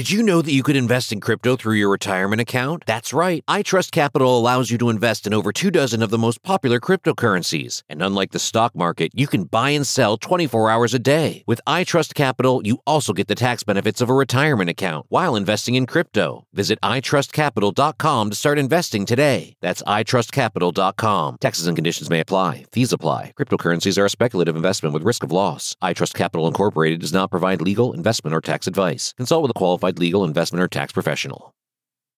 Did you know that you could invest in crypto through your retirement account? That's right. iTrust Capital allows you to invest in over two dozen of the most popular cryptocurrencies. And unlike the stock market, you can buy and sell 24 hours a day. With iTrust Capital, you also get the tax benefits of a retirement account while investing in crypto. Visit itrustcapital.com to start investing today. That's itrustcapital.com. Taxes and conditions may apply. Fees apply. Cryptocurrencies are a speculative investment with risk of loss. iTrust Capital Incorporated does not provide legal, investment, or tax advice. Consult with a qualified legal, investment, or tax professional.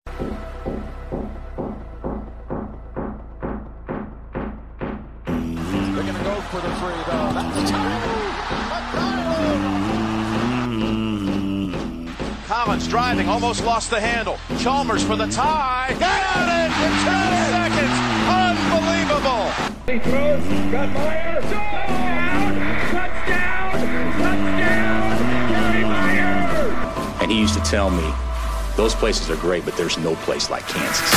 They're going to go for the free, though. That's Collins driving, almost lost the handle. Chalmers for the tie. Got it in 10 seconds. Unbelievable. He throws. Got Meyer. He used to tell me, those places are great, but there's no place like Kansas.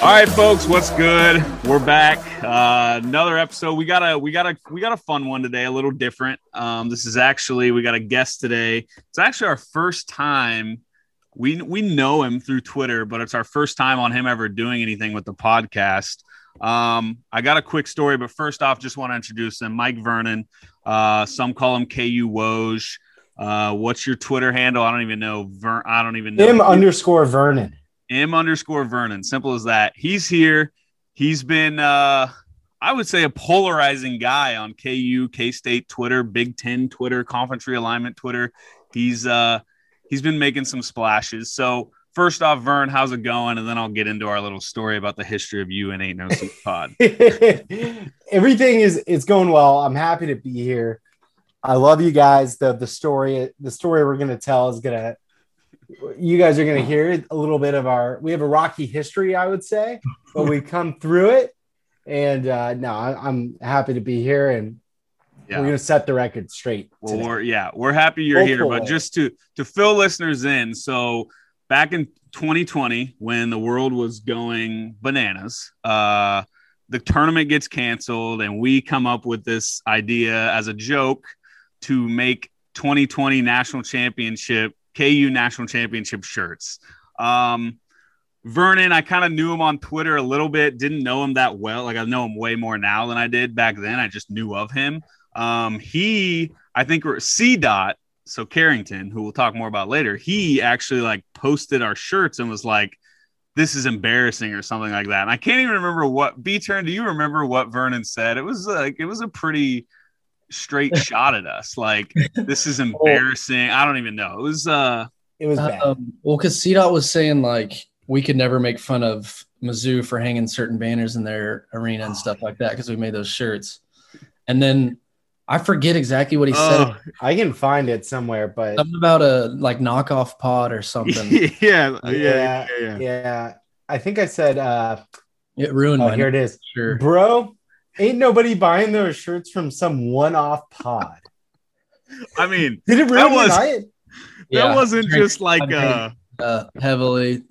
All right, folks, what's good? We're back. Uh, another episode. We got a we got a we got a fun one today, a little different. Um, this is actually we got a guest today. It's actually our first time. We we know him through Twitter, but it's our first time on him ever doing anything with the podcast. Um, I got a quick story, but first off, just want to introduce him, Mike Vernon. Uh, some call him KU Woj. Uh, what's your Twitter handle? I don't even know. Ver- I don't even know. M underscore Vernon. M underscore Vernon. Simple as that. He's here. He's been, uh, I would say, a polarizing guy on KU, K State Twitter, Big Ten Twitter, Conference Realignment Twitter. He's uh, he's been making some splashes. So first off, Vern, how's it going? And then I'll get into our little story about the history of you and Ain't No Seat Pod. Everything is it's going well. I'm happy to be here. I love you guys. The the story the story we're gonna tell is gonna you guys are gonna hear a little bit of our we have a rocky history, I would say, but we come through it. And uh no, I, I'm happy to be here and Yeah. we're gonna set the record straight. Well, today. yeah, we're happy you're here. But just to to fill listeners in, so back in 2020, when the world was going bananas, uh, the tournament gets canceled, and we come up with this idea as a joke to make 2020 national championship KU national championship shirts. Um, Vernon, I kind of knew him on Twitter a little bit, didn't know him that well. Like I know him way more now than I did back then. I just knew of him. Um, he, I think, we're C dot. So Carrington, who we'll talk more about later, he actually like posted our shirts and was like, "This is embarrassing" or something like that. And I can't even remember what B turn. Do you remember what Vernon said? It was like it was a pretty straight shot at us. Like this is embarrassing. I don't even know. It was uh it was bad. Um, well, because C dot was saying like we could never make fun of Mizzou for hanging certain banners in their arena and stuff like that because we made those shirts. And then I forget exactly what he oh, said. I can find it somewhere, but Something about a like knockoff pod or something. yeah, yeah, yeah, yeah, yeah, yeah. I think I said uh it ruined oh my here it is. shirt. Bro, ain't nobody buying those shirts from some one-off pod. I mean, Did it That ruin was- your night? that wasn't Drink- just like I uh uh, heavily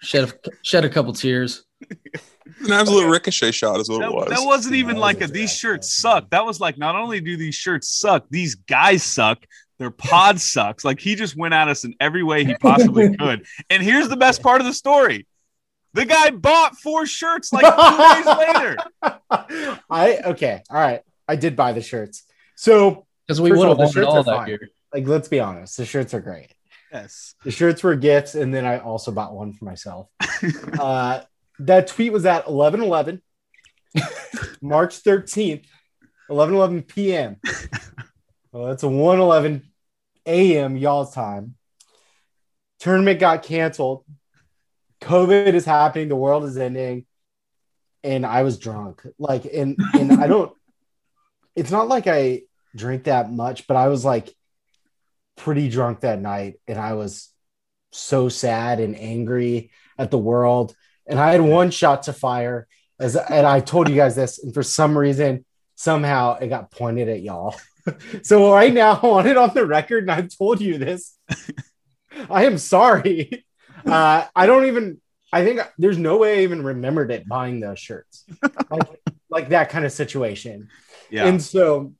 shed a, shed a couple tears. An absolute ricochet shot is what That, it was. that wasn't even like a a these shirts suck. That was like not only do these shirts suck, these guys suck. Their pod sucks. Like he just went at us in every way he possibly could. And here's the best part of the story: the guy bought four shirts like two days later. I okay, all right. I did buy the shirts. So Because we First would of all, have the wanted shirts all are that fine. gear. like let's be honest, the shirts are great. Yes. The shirts were gifts, and then I also bought one for myself. uh, that tweet was at 11 11, March 13th, 11 11 p.m. Well, that's a 1 11 a.m. y'all's time. Tournament got canceled. COVID is happening. The world is ending. And I was drunk. Like, and, and I don't, it's not like I drink that much, but I was like pretty drunk that night. And I was so sad and angry at the world. And I had one shot to fire, as and I told you guys this, and for some reason, somehow it got pointed at y'all. so right now, I want it on the record, and I've told you this. I am sorry. Uh, I don't even. I think there's no way I even remembered it buying those shirts, like like that kind of situation. Yeah. And so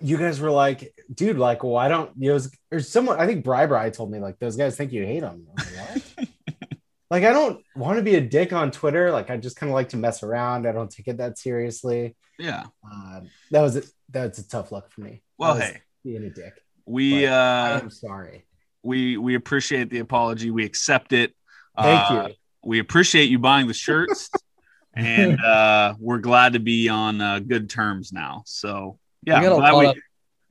you guys were like, dude, like, why don't you know, or someone, I think Bri Bri told me, like, those guys think you hate them. Like, what? Like, I don't want to be a dick on Twitter. Like, I just kind of like to mess around. I don't take it that seriously. yeah. Uh, that was a, that's a tough luck for me. Well, I was hey, being a dick. we But I uh am sorry. we we appreciate the apology. We accept it. Thank Uh, you. We appreciate you buying the shirts, and uh, we're glad to be on uh, good terms now. So yeah, we got a lot we- of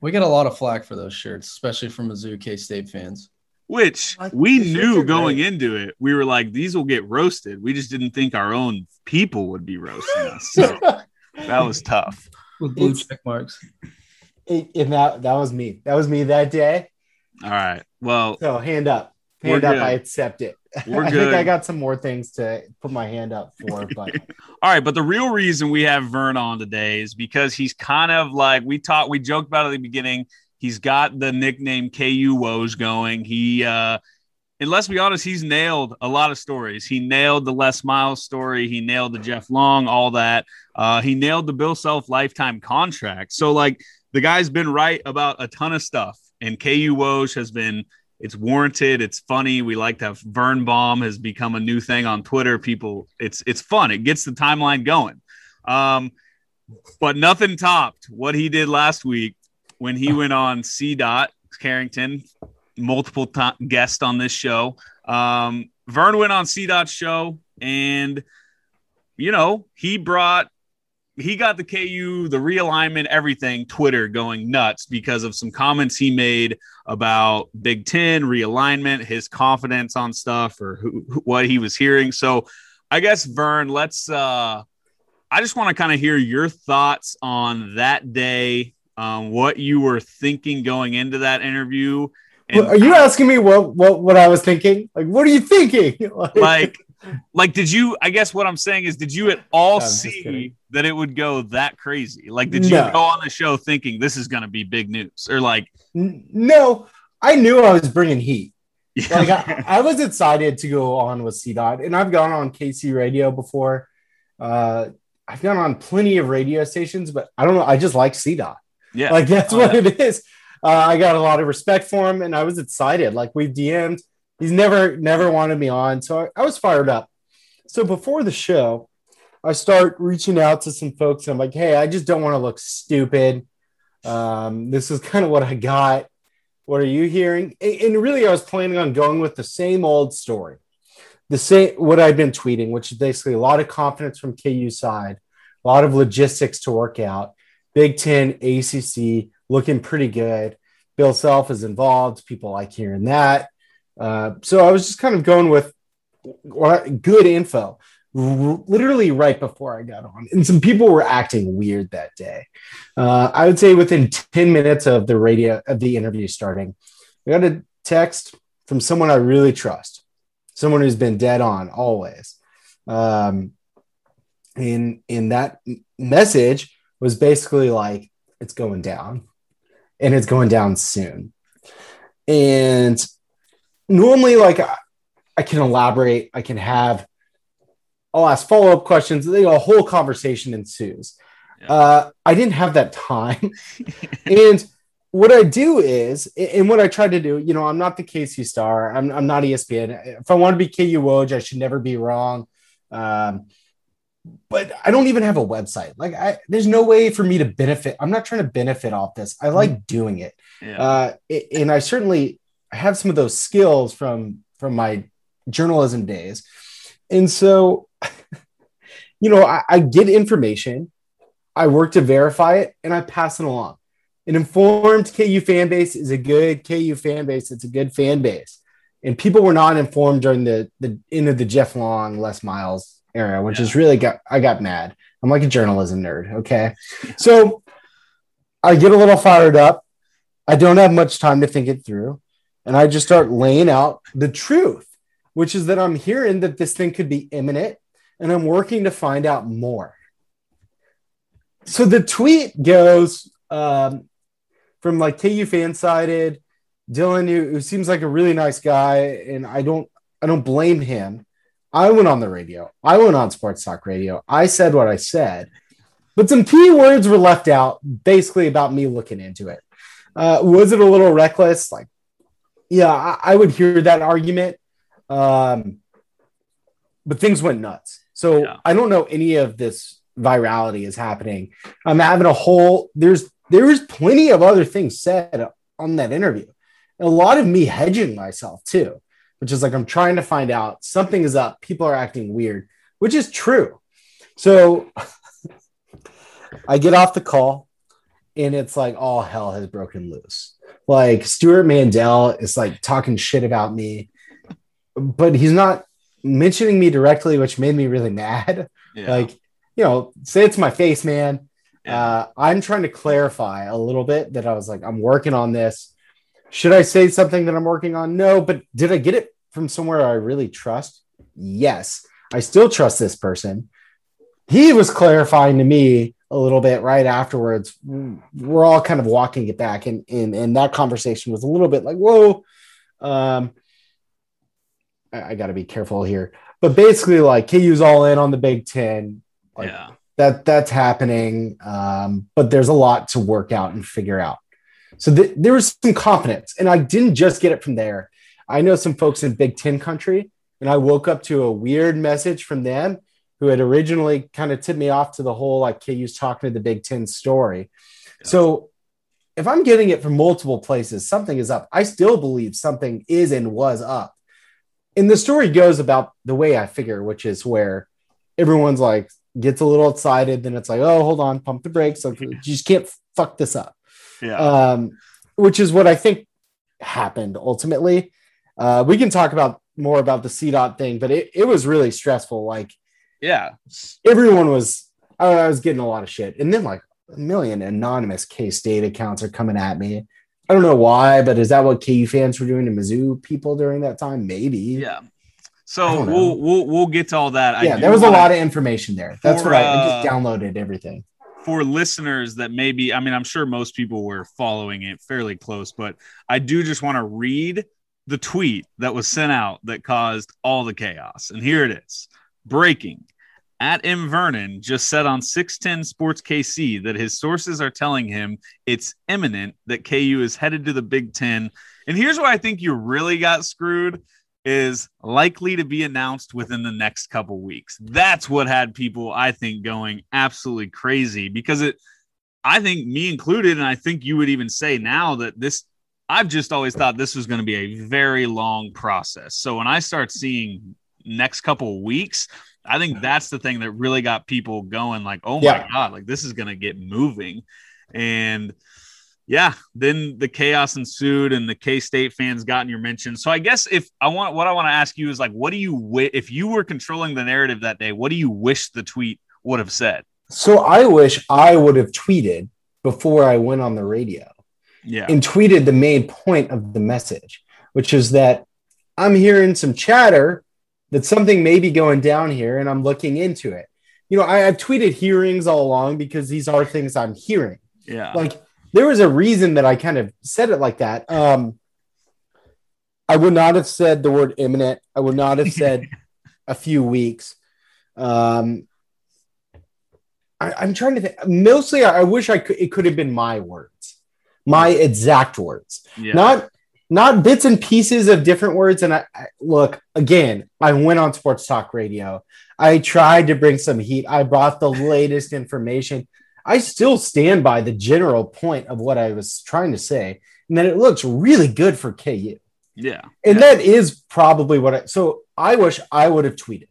we got a lot of flack for those shirts, especially from Mizzou K State fans. Which Like, we knew going great. into it. We were like, these will get roasted. We just didn't think our own people would be roasting us. So that was tough. With blue It's- check marks. It- and that that was me. That was me that day. All right. Well, So hand up, hand up. good. I accept it. We're I good. think I got some more things to put my hand up for, but All right, but the real reason we have Vern on today is because he's kind of like we talked, we joked about at the beginning. He's got the nickname KU Woj going. He, uh, and let's be honest, he's nailed a lot of stories. He nailed the Les Miles story. He nailed the Jeff Long, all that. Uh, he nailed the Bill Self lifetime contract. So, like, the guy's been right about a ton of stuff, and KU Woj has been. It's warranted. It's funny. We like to have Vern Bomb has become a new thing on Twitter. People, it's it's fun. It gets the timeline going. Um, but nothing topped what he did last week when he went on C. Dot Carrington, multiple to- guest on this show. Um, Vern went on C. Dot's show, and you know he brought he got the KU, the realignment, everything, Twitter going nuts because of some comments he made about Big Ten realignment, his confidence on stuff, or who- what he was hearing. So, I guess Vern, let's. uh I just want to kind of hear your thoughts on that day, um, what you were thinking going into that interview, and are you asking me what what what I was thinking? Like, what are you thinking? like like did you i guess what i'm saying is did you at all I'm see that it would go that crazy like did you No. go on the show thinking this is going to be big news or like no, I knew I was bringing heat. Like, I, I was excited to go on with C Dot, and I've gone on KC Radio before. Uh, I've gone on plenty of radio stations, but I don't know. I just like C Dot. Yeah Like that's Oh, what it is. Uh, I got a lot of respect for him, and I was excited. Like we've DM'd. He's never never wanted me on, so I, I was fired up. So before the show, I start reaching out to some folks. And I'm like, hey, I just don't want to look stupid. Um, this is kind of what I got. What are you hearing? And, and really, I was planning on going with the same old story, the same what I've been tweeting, which is basically a lot of confidence from KU side, a lot of logistics to work out. Big Ten, ACC looking pretty good. Bill Self is involved. People like hearing that. Uh, so I was just kind of going with good info, r- literally right before I got on. And some people were acting weird that day. Uh, I would say within 10 minutes of the radio of the interview starting, I got a text from someone I really trust, someone who's been dead on always. Um, and in that message was basically like, it's going down and it's going down soon. And normally, like, I, I can elaborate, I can have I'll ask follow up questions. They a whole conversation ensues. Yeah. Uh, I didn't have that time, and what I do is, and what I try to do, you know, I'm not the KC star. I'm, I'm not ESPN. If I want to be KU Woj, I should never be wrong. Um, but I don't even have a website. Like, I, there's no way for me to benefit. I'm not trying to benefit off this. I like doing it, Yeah. uh, it- and I certainly have some of those skills from from my journalism days. And so, you know, I, I get information, I work to verify it, and I pass it along. An informed KU fan base is a good KU fan base. It's a good fan base. And people were not informed during the the end of the Jeff Long, Les Miles era, which is really got I got mad. I'm like a journalism nerd. Okay. So I get a little fired up. I don't have much time to think it through. And I just start laying out the truth, which is that I'm hearing that this thing could be imminent and I'm working to find out more. So the tweet goes um, from like KU FanSided, Dylan, who, who seems like a really nice guy, and I don't I don't blame him. I went on the radio. I went on Sports Talk Radio. I said what I said, but some key words were left out, basically about me looking into it. Uh, was it a little reckless? Like, yeah, I, I would hear that argument. Um, but things went nuts. So Yeah. I don't know any of this virality is happening. I'm having a whole there's there's plenty of other things said on that interview. And a lot of me hedging myself too, which is like I'm trying to find out something is up. People are acting weird, which is true. So I get off the call and it's like all hell has broken loose. Like Stewart Mandel is like talking shit about me, but he's not mentioning me directly, which made me really mad. yeah. Like, you know, say it's my face, man. Yeah. Uh, I'm trying to clarify a little bit that I was like, I'm working on this. Should I say something that I'm working on? No, but did I get it from somewhere I really trust? Yes. I still trust this person. He was clarifying to me a little bit right afterwards. We're all kind of walking it back, and and, and that conversation was a little bit like, whoa. Um, I, I got to be careful here, but basically, like KU's all in on the Big Ten. Like, yeah. that that's happening um, but there's a lot to work out and figure out so th- there was some confidence and i didn't just get it from there. I know some folks in big ten country and i woke up to a weird message from them who had originally kind of tipped me off to the whole like ku's talking to the big ten story. So if i'm getting it from multiple places something is up. I still believe something is and was up. And the story goes about the way i figure which is where everyone's like gets a little excited then it's like oh hold on pump the brakes like, you just can't fuck this up Yeah. um, which is what i think happened ultimately. Uh, we can talk about more about the CDOT thing but it, it was really stressful. Like yeah. everyone was I was getting a lot of shit. And then like a million anonymous k-state accounts are coming at me. I don't know why but is that what ku fans were doing to mizzou people during that time? Maybe. Yeah. So we'll we'll we'll get to all that. yeah there was a lot of information there. That's For, what I, I just uh, downloaded everything for listeners that maybe I mean I'm sure most people were following it fairly close, but I do just want to read the tweet that was sent out that caused all the chaos. And here it is. Breaking. At M Vernon just said on 610 Sports KC that his sources are telling him it's imminent that KU is headed to the Big 10. And here's where I think you really got screwed is likely to be announced within the next couple weeks. That's what had people, I think, going absolutely crazy because it, I think, me included, and I think you would even say now that this, I've just always thought this was going to be a very long process. So when I start seeing next couple weeks, I think that's the thing that really got people going like, oh my Yeah. God, like this is going to get moving. And, yeah, then the chaos ensued, and the K State fans got in your mention. So I guess if I want, what I want to ask you is like, what do you wi- if you were controlling the narrative that day? What do you wish the tweet would have said? So I wish I would have tweeted before I went on the radio Yeah, and tweeted the main point of the message, which is that I'm hearing some chatter that something may be going down here and I'm looking into it. You know, I, I've tweeted hearings all along because these are things I'm hearing. yeah, Like there was a reason that I kind of said it like that. Um, I would not have said the word imminent. I would not have said a few weeks. Um, I, I'm trying to think. Mostly, I, I wish I could. It could have been my words, my exact words, Yeah. not not bits and pieces of different words. And I, I look again. I went on Sports Talk Radio. I tried to bring some heat. I brought the latest information. I still stand by the general point of what I was trying to say, and that it looks really good for KU. yeah. And that is probably what I so I wish I would have tweeted.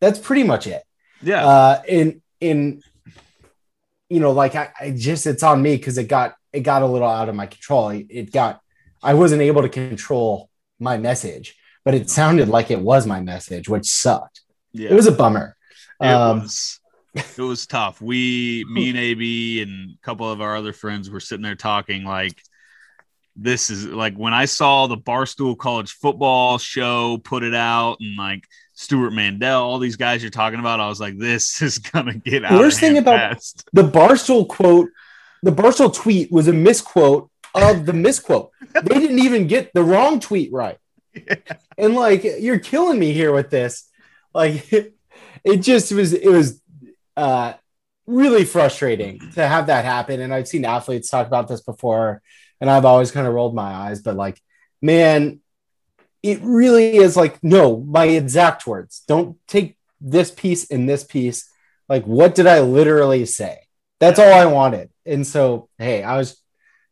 That's pretty much it. Yeah. Uh in in you know, like I, I just it's on me because it got it got a little out of my control. It, it got I wasn't able to control my message, but it sounded like it was my message, which sucked. yeah. It was a bummer. It Um, was it was tough. We, me and AB and a couple of our other friends were sitting there talking like this is like when I saw the Barstool College football show put it out and like Stewart Mandel, all these guys you're talking about, I was like, this is gonna get out. Worst of thing about- fast. the Barstool quote, the Barstool tweet was a misquote of the misquote. they didn't even get the wrong tweet right. And like, you're killing me here with this. Like, it just was, it was uh, really frustrating to have that happen. And I've seen athletes talk about this before, and I've always kind of rolled my eyes, but like, man, it really is like, no, my exact words. Don't take this piece and this piece. Like, what did I literally say? That's all I wanted. And so, hey, I was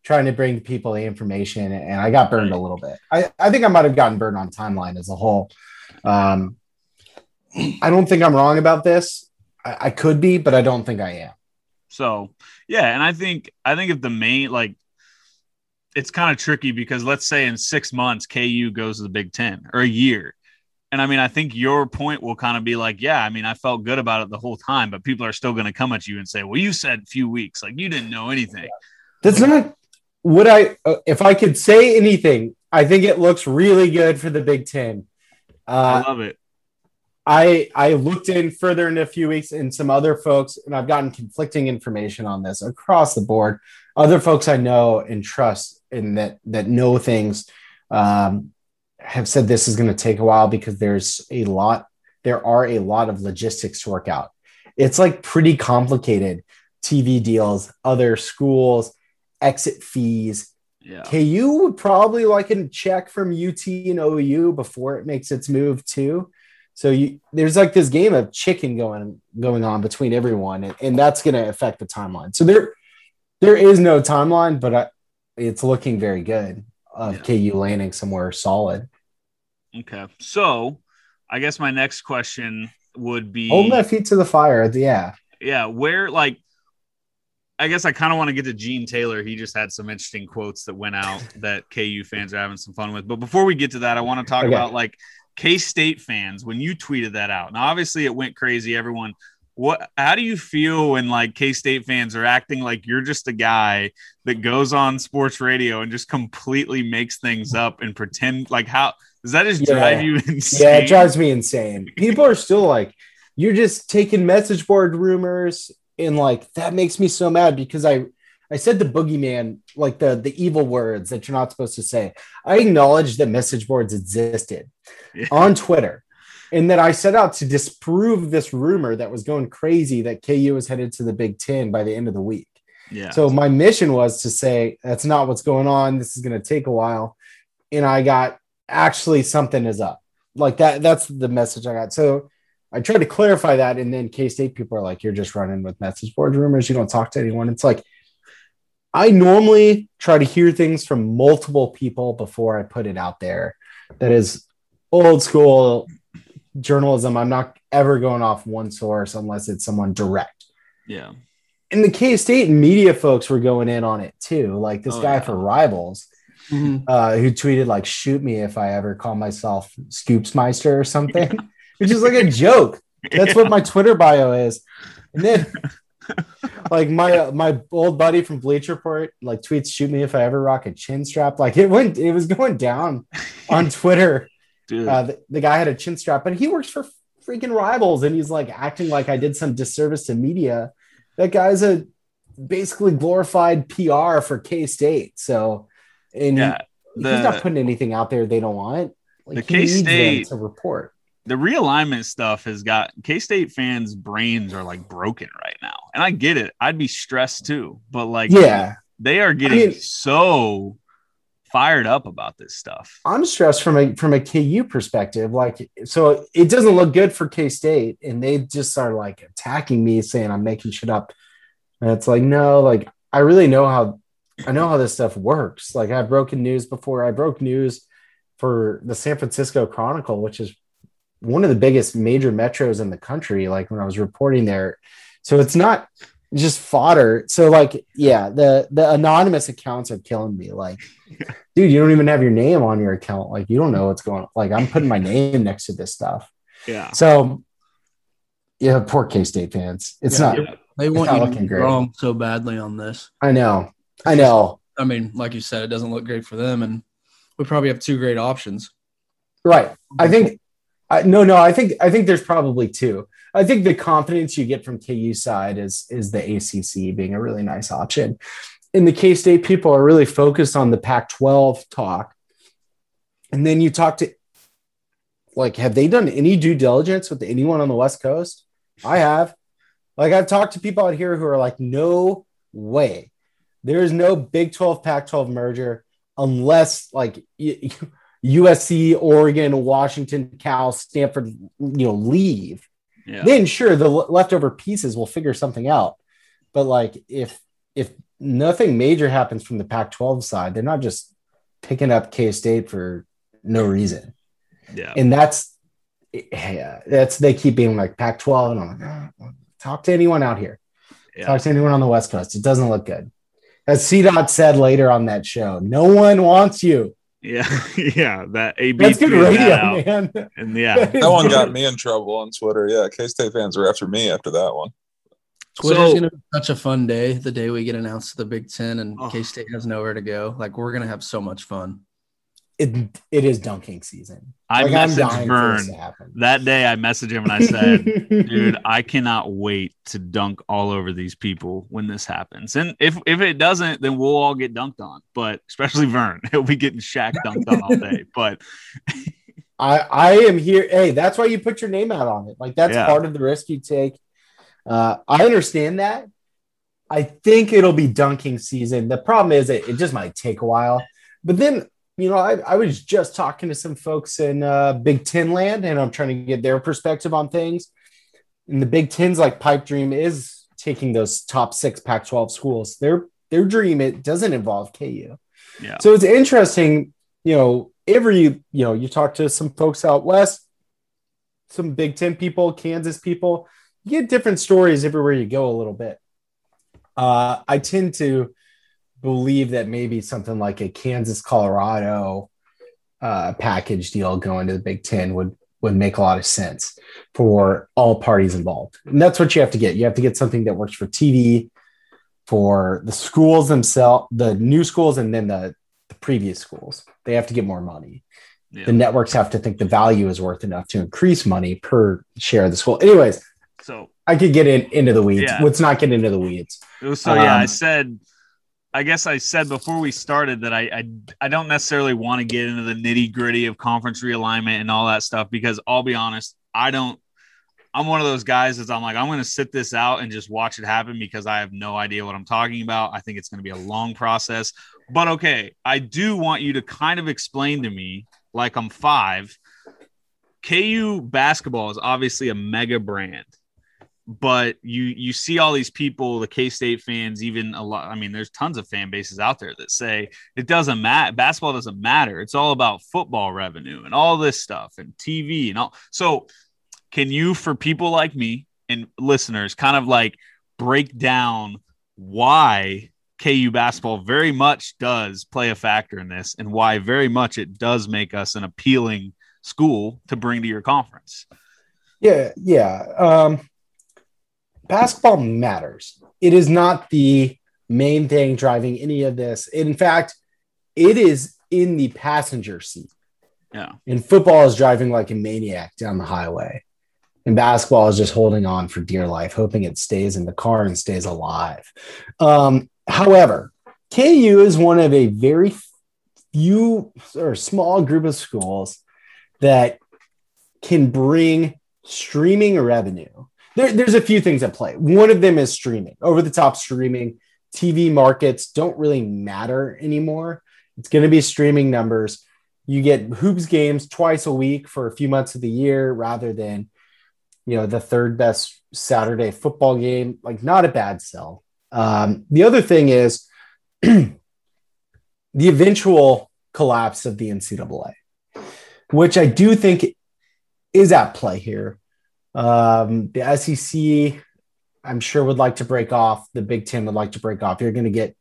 trying to bring people the information and I got burned a little bit. I, I think I might have gotten burned on timeline as a whole. Um, I don't think I'm wrong about this. I, I could be, but I don't think I am. So yeah, and I think I think if the main like it's kind of tricky because let's say in six months KU goes to the Big Ten or a year. And I mean, I think your point will kind of be like, yeah, I mean, I felt good about it the whole time, but people are still going to come at you and say, well, you said a few weeks, like you didn't know anything. That's not what I, uh, if I could say anything, I think it looks really good for the Big Ten. I Uh, love it. I I looked in further in a few weeks and some other folks, and I've gotten conflicting information on this across the board. Other folks I know and trust and that that know things um, have said this is going to take a while because there's a lot. There are a lot of logistics to work out. It's like pretty complicated. TV deals, other schools, exit fees. Yeah. KU would probably like a check from UT and OU before it makes its move too. So you, there's like this game of chicken going going on between everyone, and, and that's going to affect the timeline. So there there is no timeline, but I, it's looking very good of Yeah. KU landing somewhere solid. Okay. So I guess my next question would be Hold my feet to the fire. Yeah, yeah, where like I guess I kind of want to get to Gene Taylor. He just had some interesting quotes that went out that KU fans are having some fun with. But before we get to that, I want to talk Okay. about like K State fans when you tweeted that out. Now, obviously, it went crazy. Everyone, what? How do you feel when like K State fans are acting like you're just a guy that goes on sports radio and just completely makes things up and pretend like how does that just Yeah. drive you insane? yeah, it drives me insane. People are still like, you're just taking message board rumors, and like that makes me so mad because I I said the boogeyman, like the the evil words that you're not supposed to say. I acknowledged that message boards existed Yeah. on Twitter. And that I set out to disprove this rumor that was going crazy that KU was headed to the Big Ten by the end of the week. yeah. So my mission was to say that's not what's going on. This is going to take a while, and I got actually something is up. Like that. That's the message I got. So I tried to clarify that, and then K State people are like, "You're just running with message board rumors. You don't talk to anyone." It's like I normally try to hear things from multiple people before I put it out there. That is old school journalism. I'm not ever going off one source unless it's someone direct yeah. and the K State media folks were going in on it too. Like this Oh, guy yeah. for Rivals, Mhm. uh, who tweeted like "Shoot me if I ever call myself Scoopsmeister or something," which is like a joke. That's what my Twitter bio is. And then, like my uh, my old buddy from Bleacher Report like tweets "Shoot me if I ever rock a chin strap." Like it went, it was going down on Twitter. Dude. Uh, the, the guy had a chin strap, but he works for freaking Rivals, and he's like acting like I did some disservice to media. That guy's a basically glorified PR for K State. So, and yeah. he's not putting anything out there they don't want. Like the them K-State- to report. The realignment stuff has got K State fans' brains are like broken right now, and I get it. I'd be stressed too, but like, Yeah. they are getting mean- so fired up about this stuff. I'm stressed from a from a KU perspective. Like, so it doesn't look good for K State, and they just are like attacking me, saying I'm making shit up. And it's like, no, like I really know how I know how this stuff works. Like I've broken news before. I broke news for the San Francisco Chronicle, which is one of the biggest major metros in the country. Like when I was reporting there, so it's not just fodder. So like, yeah, the the anonymous accounts are killing me. Like, dude, you don't even have your name on your account. Like, you don't know what's going on. Like, I'm putting my name next to this stuff. Yeah, So, yeah, poor K State fans. It's Yeah. not. They want not you to looking be great. wrong so badly on this. I know. I know. I mean, like you said, it doesn't look great for them, and we probably have two great options. Right. I think. I, no, no. I think. I think there's probably two. I think the confidence you get from KU side is is the ACC being a really nice option. And the K State people are really focused on the Pac-12 talk. And then you talk to, like, have they done any due diligence with anyone on the West Coast? I have. Like, I've talked to people out here who are like, no way. There is no Big 12 Pac 12 merger unless, like, y- USC, Oregon, Washington, Cal, Stanford, you know, leave. yeah, Then sure, the leftover pieces will figure something out. But like, if if nothing major happens from the Pac-12 side, they're not just picking up K State for no reason. yeah. And that's yeah, that's they keep being like Pac-12, and I'm like, "Ah, talk to anyone out here. Yeah. Talk to anyone on the West Coast. It doesn't look good. As C Dot said later on that show, no one wants you. Yeah, yeah. That AB That's good radio, that man. and yeah, That one got me in trouble on Twitter. Yeah, K State fans were after me after that one. Twitter's So- gonna be such a fun day. The day we get announced to the Big Ten and Oh. K State has nowhere to go. Like we're gonna have so much fun. It it is dunking season. I Like, messaged dying for this Vern that day. I messaged him and I said, dude i cannot wait to dunk all over these people when this happens and if if it doesn't then we'll all get dunked on but especially vern he'll be getting Shaq dunked on all day but I I am here. Hey, that's why you put your name out on it. Like that's Yeah. part of the risk you take. Uh, I understand that. I think it'll be dunking season. The problem is it, it just might take a while. But then, you know, I, I was just talking to some folks in uh, Big Ten land, and I'm trying to get their perspective on things. And the Big Ten's like pipe dream is taking those top six Pac-12 schools. Their their dream it doesn't involve KU. yeah So it's interesting, you know, every, you know, you talk to some folks out west, some Big Ten people, Kansas people, you get different stories everywhere you go a little bit. Uh, I tend to believe that maybe something like a Kansas, Colorado uh, package deal going to the Big Ten would would make a lot of sense for all parties involved. And that's what you have to get. You have to get something that works for TV, for the schools themselves, the new schools, and then the, the previous schools. They have to get more money. yeah. The networks have to think the value is worth enough to increase money per share of the school. Anyways, so I could get in, into the weeds. Yeah. Let's not get into the weeds. so yeah i Um, said i guess i said before we started that i i, I don't necessarily want to get into the nitty gritty of conference realignment and all that stuff because i'll be honest i don't I'm one of those guys that's I'm like, I'm going to sit this out and just watch it happen because I have no idea what I'm talking about. I think it's going to be a long process. But okay, I do want you to kind of explain to me, like I'm five. KU basketball is obviously a mega brand, but you you see all these people, the K State fans, even a lot. I mean, there's tons of fan bases out there that say it doesn't matter. Basketball doesn't matter. It's all about football revenue and all this stuff and TV and all. So can you for people like me and listeners kind of like break down why KU basketball very much does play a factor in this and why very much it does make us an appealing school to bring to your conference. Yeah, yeah. Um, basketball matters. It is not the main thing driving any of this. In fact, it is in the passenger seat. Yeah. And football is driving like a maniac down the highway. And basketball is just holding on for dear life, hoping it stays in the car and stays alive. Um, however, KU is one of a very few or small group of schools that can bring streaming revenue. There, there's a few things at play. One of them is streaming, over the top streaming. TV markets don't really matter anymore. It's going to be streaming numbers. You get hoops games twice a week for a few months of the year rather than, you know, the third best Saturday football game. Like, not a bad sell. Um, the other thing is the eventual collapse of the NCAA, which I do think is at play here. Um, the SEC, I'm sure, would like to break off. The Big Ten would like to break off. You're going to get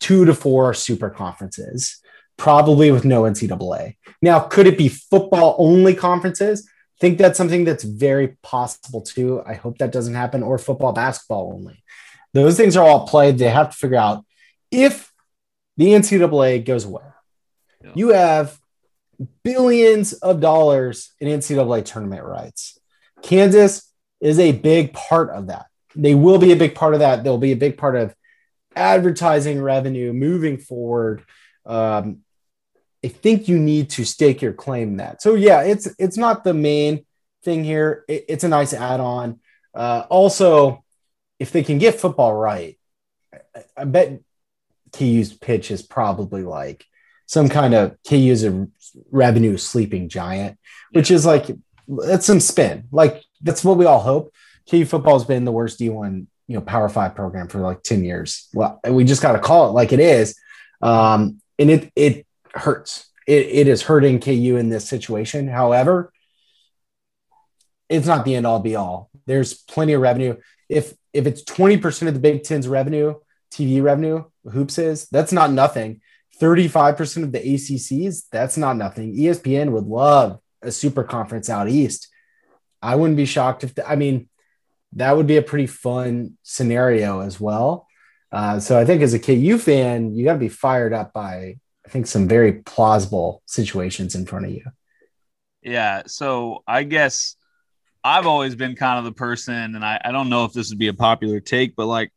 two to four super conferences, probably with no NCAA. Now, could it be football only conferences? I think that's something that's very possible too. I hope that doesn't happen, or football, basketball only. Those things are all played. They have to figure out if the NCAA goes away. Yeah. You have billions of dollars in NCAA tournament rights. Kansas is a big part of that. They will be a big part of that. They'll be a big part of advertising revenue moving forward. Um, I think you need to stake your claim that. So yeah, it's it's not the main thing here. It, it's a nice add-on. Uh, also, if they can get football right, I, I bet KU's pitch is probably like some kind of KU's a revenue sleeping giant, which is like that's some spin. Like that's what we all hope. KU football has been the worst D1, you know, Power Five program for like 10 years. Well, we just got to call it like it is. Um, and it it hurts. It, it is hurting KU in this situation. However, it's not the end all be all. There's plenty of revenue. If if it's 20% of the Big Ten's revenue, TV revenue, hoops is, that's not nothing. 35% of the ACCs, that's not nothing. ESPN would love a super conference out east. I wouldn't be shocked if, the, I mean, that would be a pretty fun scenario as well. Uh, so I think as a KU fan, you got to be fired up by, I think, some very plausible situations in front of you. Yeah. So I guess I've always been kind of the person, and I, I don't know if this would be a popular take, but like,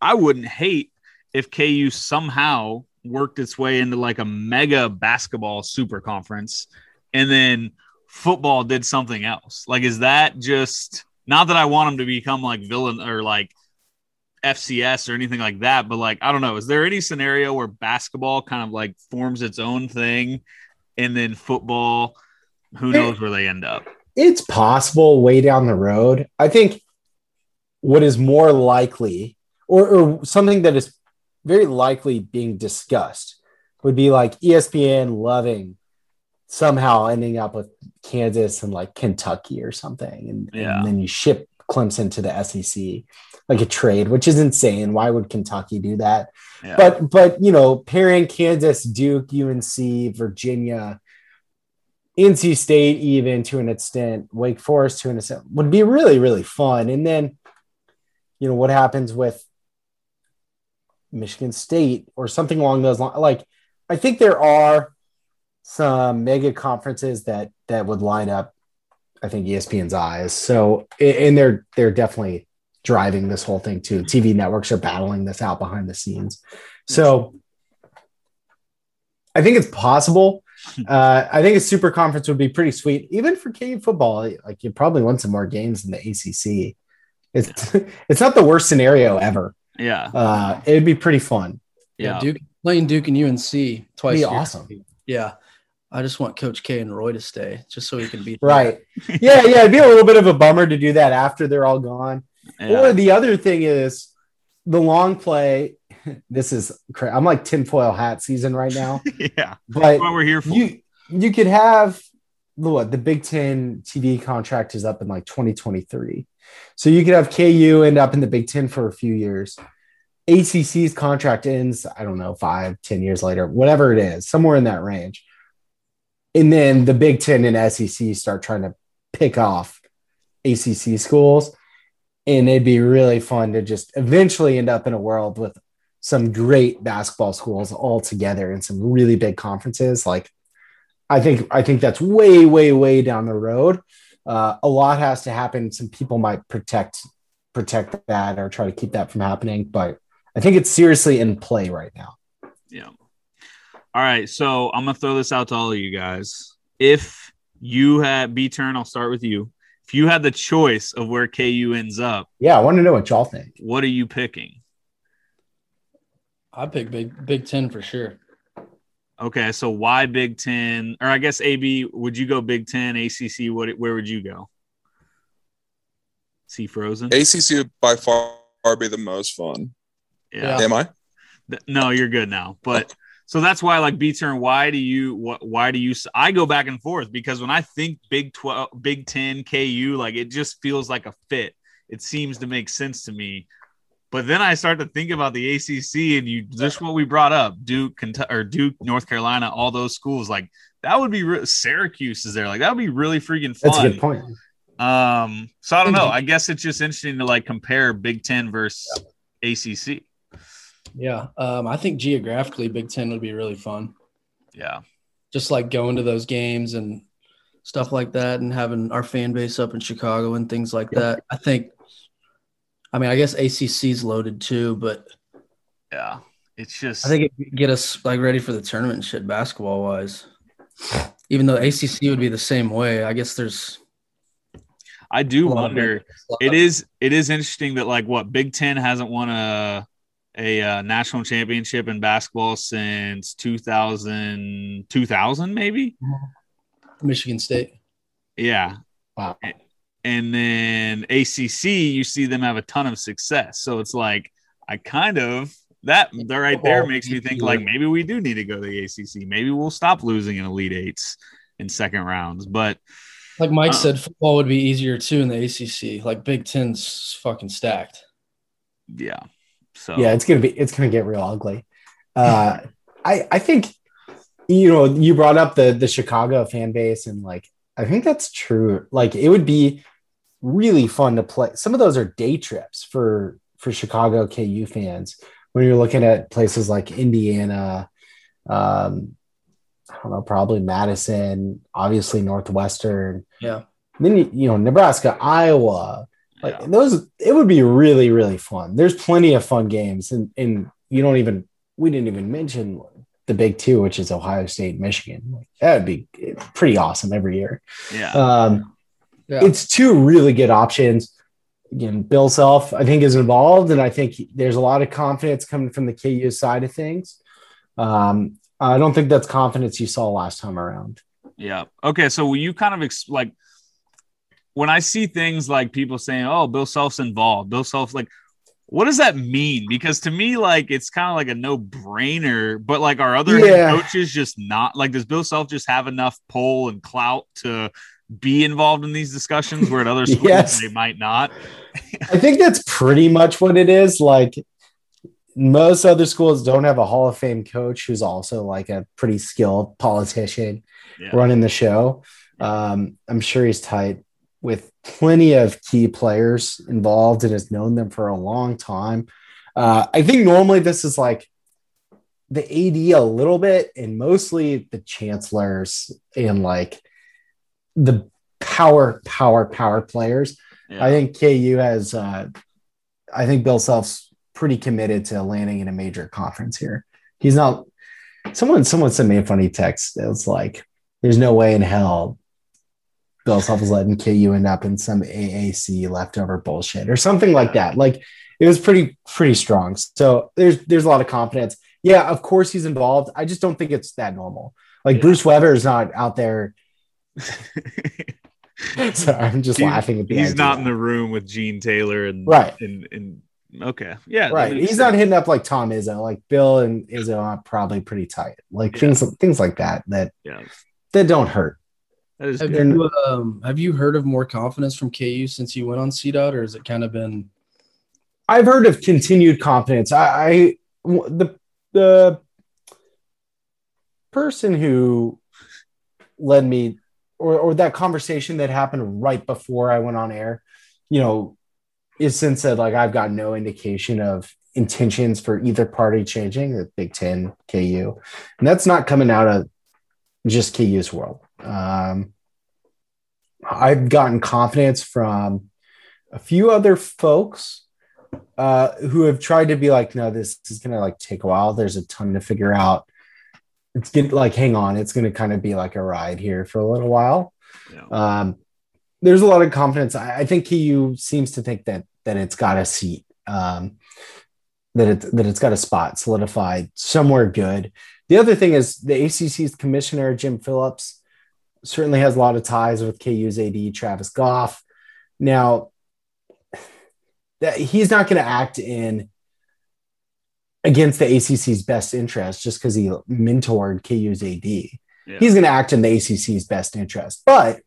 I wouldn't hate if KU somehow worked its way into like a mega basketball super conference and then football did something else? Like, is that just not that I want them to become like villain or like FCS or anything like that, but like, I don't know. Is there any scenario where basketball kind of like forms its own thing and then football, who knows where they end up? It's possible way down the road. I think what is more likely or, or something that is very likely being discussed would be like ESPN loving somehow ending up with Kansas and like Kentucky or something. And, yeah. and then you ship Clemson to the SEC like a trade, which is insane. Why would Kentucky do that? Yeah. But but you know, pairing Kansas, Duke, UNC, Virginia, NC State, even to an extent, Wake Forest to an extent, would be really, really fun. And then, you know, what happens with Michigan State or something along those lines? Like, I think there are some mega conferences that that would line up I think ESPN's eyes. So and they're they're definitely driving this whole thing too. TV networks are battling this out behind the scenes. So I think it's possible. Uh, I think a super conference would be pretty sweet, even for KU football. Like you probably want some more games in the ACC. It's it's not the worst scenario ever. Yeah, uh, it'd be pretty fun. Yeah, yeah Duke playing Duke and UNC twice. Be awesome. Yeah, I just want Coach K and Roy to stay just so he can be right. yeah, yeah. It'd be a little bit of a bummer to do that after they're all gone. Yeah. Or the other thing is the long play. This is I'm like tinfoil hat season right now. yeah. But what we're here for. You you could have the what the Big Ten TV contract is up in like 2023. So you could have KU end up in the Big Ten for a few years. ACC's contract ends, I don't know, five, ten years later, whatever it is, somewhere in that range and then the Big Ten and SEC start trying to pick off ACC schools, and it'd be really fun to just eventually end up in a world with some great basketball schools all together in some really big conferences. Like, I think I think that's way, way, way down the road. Uh, a lot has to happen. Some people might protect protect that or try to keep that from happening, but I think it's seriously in play right now. Yeah. All right, so I'm gonna throw this out to all of you guys. If you had B turn. I'll start with you. If you had the choice of where KU ends up, Yeah, I want to know what y'all think. what are you picking? I pick Big Big Ten for sure. Okay, so why Big Ten? Or I guess AB, would you go Big Ten, ACC? What? Where would you go? See Frozen? ACC would by far be the most fun. Yeah. Am I? No, you're good now. But so that's why, like B turn. Why do you? What? Why do you? I go back and forth because when I think Big Twelve, Big Ten, KU, like it just feels like a fit. It seems to make sense to me. But then I start to think about the ACC and you just what we brought up, Duke, Kentucky, or Duke, North Carolina, all those schools. Like that would be re- Syracuse is there. Like that would be really freaking fun. That's a good point. Um, so I don't know. I guess it's just interesting to like compare Big Ten versus ACC. Yeah. Um, I think geographically, Big Ten would be really fun. Yeah. Just like going to those games and stuff like that, and having our fan base up in Chicago and things like that. I think. I mean, I guess ACC's loaded too, but Yeah. It's just I think it get us like ready for the tournament and shit basketball wise. Even though ACC would be the same way, I guess there's I do a lot of wonder. It is it is interesting that like what Big Ten hasn't won a a uh, national championship in basketball since 2000 2000 maybe. Michigan State. Yeah. Wow. And then ACC, you see them have a ton of success. So it's like I kind of that right there makes me think like maybe we do need to go to the ACC. Maybe we'll stop losing in elite eights in second rounds. But Like Mike Uh, said, football would be easier too in the ACC. Like Big Ten's fucking stacked. yeah. So Yeah, it's gonna be it's gonna get real ugly. Uh, I I think you know you brought up the the Chicago fan base and like I think that's true. Like it would be really fun to play. Some of those are day trips for for Chicago KU fans when you're looking at places like Indiana. Um, I don't know, probably Madison, obviously Northwestern. Yeah. Then you, you know Nebraska, Iowa, like yeah. those it would be really really fun there's plenty of fun games and and you don't even we didn't even mention the big two which is ohio state michigan Like, that would be pretty awesome every year yeah. um Yeah. it's two really good options again bill self i think is involved and i think there's a lot of confidence coming from the ku side of things um i don't think that's confidence you saw last time around Yeah. Okay. So will you kind of ex- like when I see things like people saying, "Oh, Bill Self's involved," Bill Self's like, what does that mean? Because to me, like it's kind of like a no brainer. But like, are other Yeah. coaches just not like? Does Bill Self just have enough pull and clout to be involved in these discussions where at other schools Yes. they might not? I think that's pretty much what it is. Like most other schools don't have a Hall of Fame coach who's also like a pretty skilled politician Yeah. running the show. Um, I'm sure he's tight with plenty of key players involved and has known them for a long time. Uh, I think normally this is like the AD a little bit and mostly the chancellors and like the power, power, power players. Yeah. I think KU has. Uh, I think Bill Self's pretty committed to landing in a major conference here. He's not. Someone, someone sent me a funny text. It was like, "There's no way in hell Bill Self is letting KU end up in some AAC leftover bullshit or something like that." Like it was pretty pretty strong. So there's there's a lot of confidence. Yeah, of course he's involved. I just don't think it's that normal. Like Yeah. Bruce Weber is not out there. Sorry, I'm just laughing at the He's not in the room with Gene Taylor and Right. And, and okay, yeah, right. He's not hitting up like Tom Izzo. Like Bill and Izzo are probably pretty tight. Like Yeah. things things like that that Yeah, that don't hurt. That is Have good. you, um, have you heard of more confidence from KU since you went on CDOT, or has it kind of been I've heard of continued confidence. I, I the the person who led me or or that conversation that happened right before I went on air, you know, is since said like I've got no indication of intentions for either party changing the Big Ten, KU, and that's not coming out of just KU's world. Um, I've gotten confidence from a few other folks uh, who have tried to be like, no, this is gonna like take a while. There's a ton to figure out. It's good. Like, hang on, it's gonna kind of be like a ride here for a little while. Yeah. Um, there's a lot of confidence. I, I think KU seems to think that that it's got a seat, um, that it that it's got a spot solidified somewhere good. The other thing is the ACC's commissioner Jim Phillips certainly has a lot of ties with KU's AD Travis Goff. Now, that he's not going to act in against the ACC's best interest just because he mentored KU's AD. Yeah. He's going to act in the ACC's best interest, but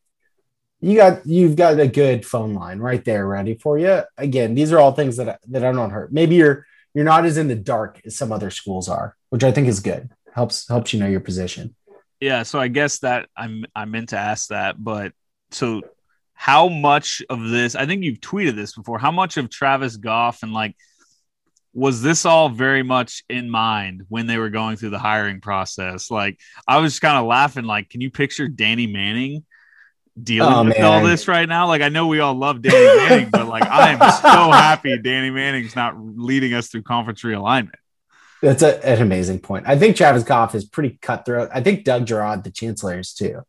you got you've got a good phone line right there ready for you. Again, these are all things that that I don't hurt. Maybe you're you're not as in the dark as some other schools are, which I think is good. Helps helps you know your position. Yeah, so I guess that I'm I meant to ask that, but so how much of this? I think you've tweeted this before. How much of Travis Goff and like was this all very much in mind when they were going through the hiring process? Like I was kind of laughing. Like, can you picture Danny Manning dealing Oh, with man. all this right now? Like I know we all love Danny Manning, but like I am so happy Danny Manning's not leading us through conference realignment. That's a, an amazing point. I think Travis Goff is pretty cutthroat. I think Doug Girod, the chancellor, is too.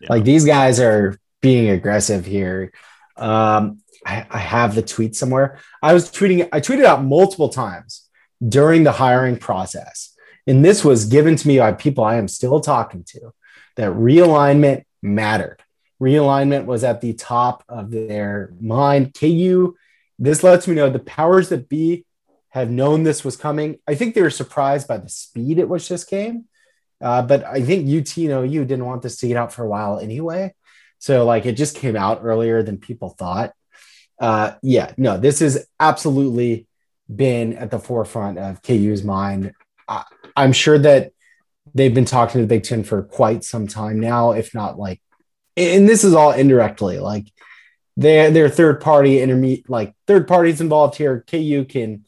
Yeah. Like these guys are being aggressive here. Um, I, I have the tweet somewhere. I was tweeting, I tweeted out multiple times during the hiring process. And this was given to me by people I am still talking to that realignment mattered. Realignment was at the top of their mind. KU, this lets me know the powers that be have known this was coming. I think they were surprised by the speed at which this came. Uh, but I think UT, know, you didn't want this to get out for a while anyway. So like it just came out earlier than people thought. Uh, yeah, no, this has absolutely been at the forefront of KU's mind. I, I'm sure that they've been talking to the Big Ten for quite some time now, if not like, and this is all indirectly like they're, they're third party intermediate, like third parties involved here. KU can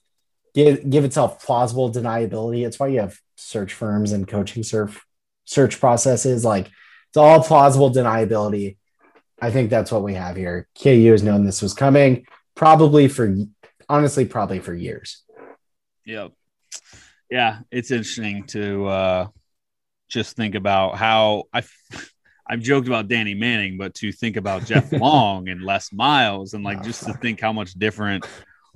give, give itself plausible deniability. It's why you have search firms and coaching search search processes. Like it's all plausible deniability. I think that's what we have here. KU has known this was coming probably for honestly, probably for years. Yep. Yeah, it's interesting to uh, just think about how I I've joked about Danny Manning, but to think about Jeff Long and Les Miles, and like Oh, just to think how much different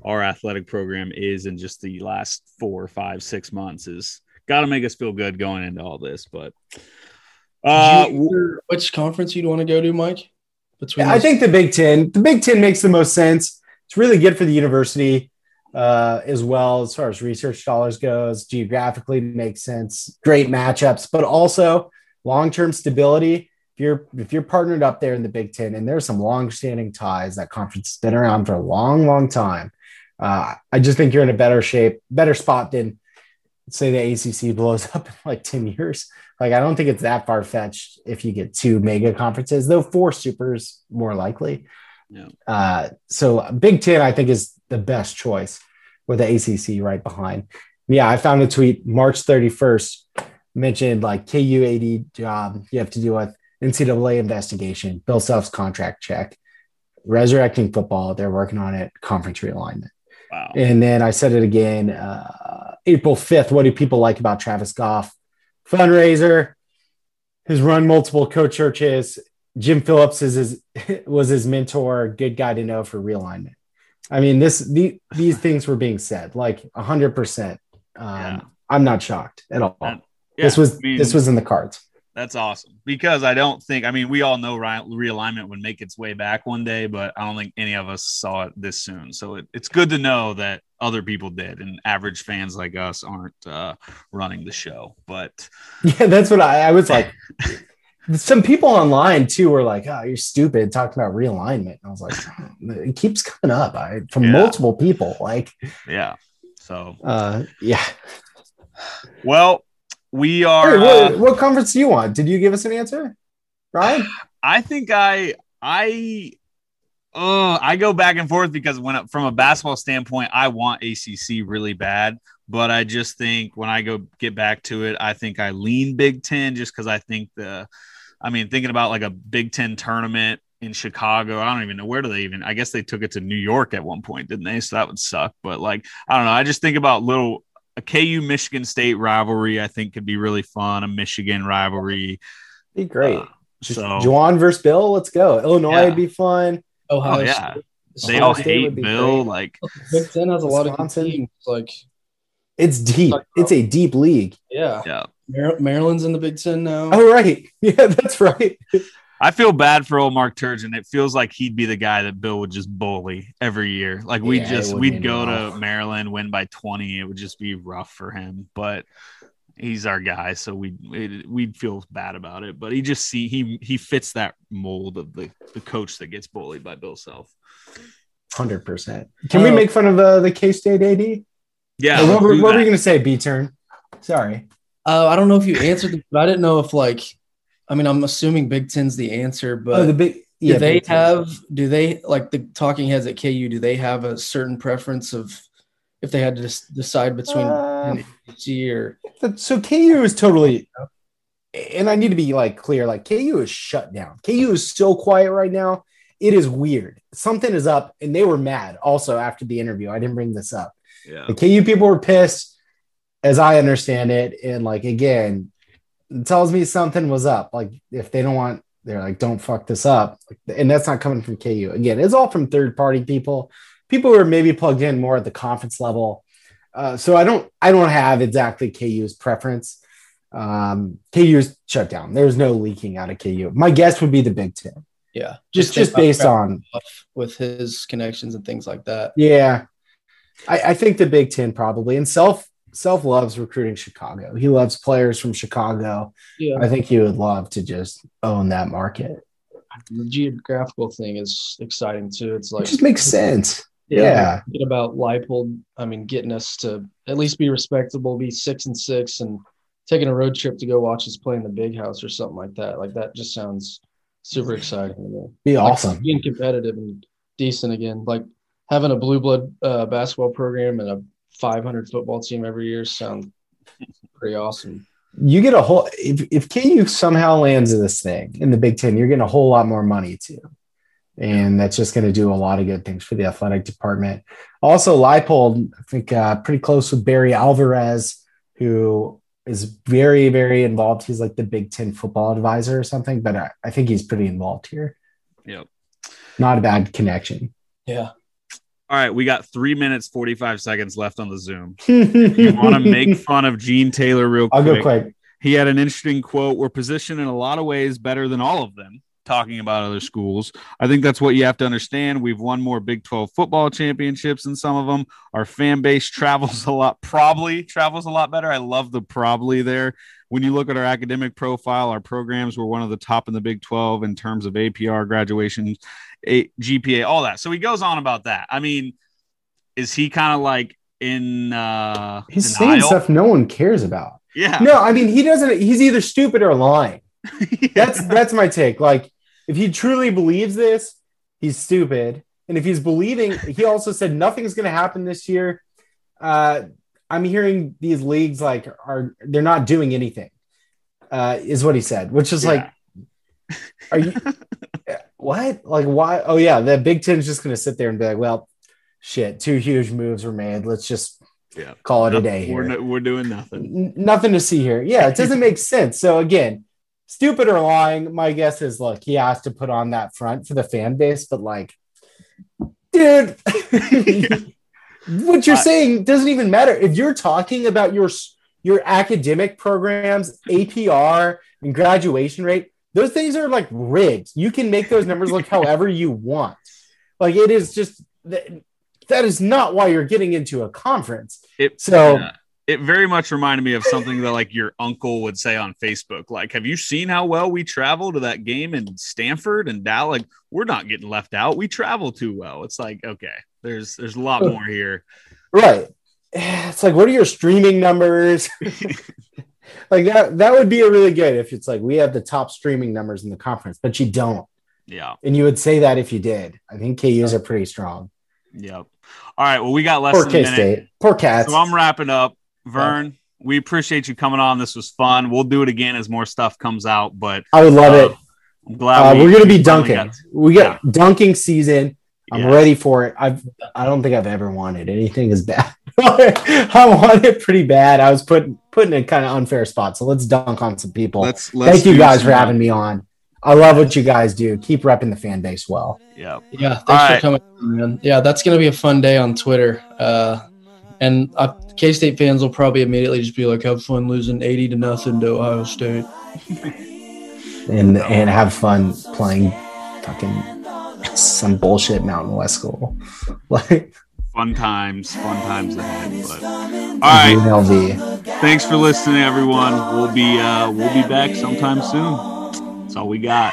our athletic program is in just the last four, five, six months is got to make us feel good going into all this. But uh, you which conference you'd want to go to, Mike? Between I those- think the Big Ten, the Big Ten makes the most sense. It's really good for the university uh, as well as far as research dollars goes. Geographically makes sense. Great matchups, but also long-term stability. If you're if you're partnered up there in the Big Ten, and there's some long-standing ties, that conference has been around for a long, long time. Uh, I just think you're in a better shape, better spot than say the ACC blows up in like 10 years. Like, I don't think it's that far fetched if you get two mega conferences, though four supers more likely. Yeah. Uh, so Big Ten, I think, is the best choice with the ACC right behind. Yeah, I found a tweet March 31st mentioned like KU AD job you have to do with NCAA investigation, Bill Self's contract check, resurrecting football. They're working on it, conference realignment. Wow, And then I said it again uh, April 5th. What do people like about Travis Goff? Fundraiser, has run multiple co churches. Jim Phillips is his, was his mentor, good guy to know for realignment. I mean, this the, these things were being said like 100%. Um, Yeah. I'm not shocked at all. That- this was I mean, this was in the cards. That's awesome because I don't think, I mean, we all know realignment would make its way back one day, but I don't think any of us saw it this soon. So it, it's good to know that other people did and average fans like us aren't uh, running the show. But Yeah, that's what I, I was like. Some people online too were like, "Oh, you're stupid," talking about realignment. And I was like, "It keeps coming up I, from Yeah. multiple people." Like, yeah. So, uh, yeah. well, we are. Hey, what, uh, what conference do you want? Did you give us an answer, Ryan? I think I I uh I go back and forth because when from a basketball standpoint, I want ACC really bad, but I just think when I go get back to it, I think I lean Big 10 just cuz I think the I mean thinking about like a Big 10 tournament in Chicago, I don't even know where do they even I guess they took it to New York at one point, didn't they? So that would suck, but like I don't know, I just think about little a KU Michigan State rivalry I think could be really fun, a Michigan rivalry. Be great. Uh, So Juwan versus Bill. Let's go. Illinois Yeah. would be fun. Ohio Oh, yeah. State. they Ohio all State hate Bill. great. Like Big Ten has a lot of teams. Like, It's deep. It's a deep league. yeah, yeah. Maryland's in the Big Ten now. Oh right. Yeah, that's right. I feel bad for old Mark Turgeon. It feels like he'd be the guy that Bill would just bully every year. Like we Yeah, just we'd go rough. to Maryland, win by twenty. It would just be rough for him. But he's our guy, so we would we'd feel bad about it. But he just see he he fits that mold of the the coach that gets bullied by Bill Self. Hundred percent. Can we Oh. make fun of uh, the K State AD? Yeah, Or what, were- what were you gonna say, B turn? Sorry. Uh, I don't know if you answered, the, but I didn't know if like, I mean, I'm assuming Big Ten's the answer, but oh, the big. do they Big have? Do they like the talking heads at KU? Do they have a certain preference of if they had to des- decide between Uh, an ACC or But- So KU is totally, and I need to be like clear. Like KU is shut down. KU is so quiet right now. It is weird. Something is up, and they were mad. Also after the interview, I didn't bring this up. Yeah. The KU people were pissed, as I understand it, and like again, it tells me something was up. Like if they don't want, they're like, don't fuck this up, and that's not coming from KU. Again, it's all from third party people, people who are maybe plugged in more at the conference level. Uh, so I don't, I don't have exactly KU's preference. Um, KU's shut down. There's no leaking out of KU. My guess would be the Big Ten, yeah, just just based on with his connections and things like that. Yeah, I, I think the Big Ten probably. And self self loves recruiting Chicago. He loves players from Chicago. Yeah, I think he would love to just own that market. the geographical thing is exciting too. It's It like just makes sense. Yeah. Get about Leipold. I mean, getting us to at least be respectable, be six and six, and taking a road trip to go watch us play in the big house or something like that. Like that just sounds super exciting to me. Be Like, awesome. being competitive and decent again. Like having a blue blood uh, basketball program and a 500 football team every year sounds pretty awesome. You get a whole if, if KU somehow lands in this thing in the Big Ten, you're getting a whole lot more money too. And that's just going to do a lot of good things for the athletic department. Also, Leipold, I think, uh, pretty close with Barry Alvarez, who is very, very involved. He's like the Big Ten football advisor or something, but I, I think he's pretty involved here. Yep. Not a bad connection. Yeah. All right, we got three minutes forty five seconds left on the Zoom. you You want to make fun of Gene Taylor real quick? I'll go quick. He had an interesting quote. We're positioned in a lot of ways better than all of them, talking about other schools. I think that's what you have to understand. We've won more Big 12 football championships than some of them. Our fan base travels a lot, probably travels a lot better. I love the probably there. When you look at our academic profile, our programs were one of the top in the Big 12 in terms of APR graduations, a, GPA, all that. So he goes on about that. I mean, is he kind of like in uh He's saying stuff no one cares about. Yeah. No, I mean he doesn't. He's either stupid or lying. That's that's my take. Like if he truly believes this, he's stupid. And if he's believing, he also said nothing's going to happen this year. Uh, I'm hearing these leagues like are they're not doing anything. Uh, is what he said, which is like, are you what? Like why? Oh yeah, the Big Ten's just going to sit there and be like, well, shit, two huge moves were made. Let's just Yeah. call it a day here We're, no- we're doing nothing. n- nothing to see here. Yeah, it doesn't make sense. So again, stupid or lying, my guess is look, he has to put on that front for the fan base, but like, dude, what you're I- saying doesn't even matter. If you're talking about your your academic programs, APR and graduation rate, those things are like rigged. You can make those numbers look however you want. Like it is just that, that is not why you're getting into a conference. It So- yeah. it very much reminded me of something that like your uncle would say on Facebook. Like, have you seen how well we travel to that game in Stanford and Dallas? Like, we're not getting left out. We travel too well. It's like, okay, there's there's a lot more here. Right. It's like, what are your streaming numbers? like that, that would be a really good if it's like we have the top streaming numbers in the conference, but you don't. Yeah. And you would say that if you did. I think KUs are pretty strong. Yep. All right. Well, we got less Poor than a K minute. State. Poor cats. So I'm wrapping up. Vern, we appreciate you coming on. This was fun. We'll do it again as more stuff comes out. But I would love uh, it. I'm glad Uh, we- we're gonna be finally dunking. got- we got dunking season. I'm Yeah. ready for it. I've I don't think I've ever wanted anything as bad. I want it pretty bad. I was put put in a kind of unfair spot. So let's dunk on some people. Let's, let's Thank you guys for having me on. I love what you guys do. Keep repping the fan base well. Yeah. Yeah, thanks All for right. coming, man. Yeah, that's gonna be a fun day on Twitter. Uh, and uh, K State fans will probably immediately just be like, "Have fun losing eighty to nothing to Ohio State." And and have fun playing fucking some bullshit Mountain West school. Like Fun times, fun times ahead. But all right. UNLV. Thanks for listening, everyone. We'll be uh, we'll be back sometime soon. That's all we got.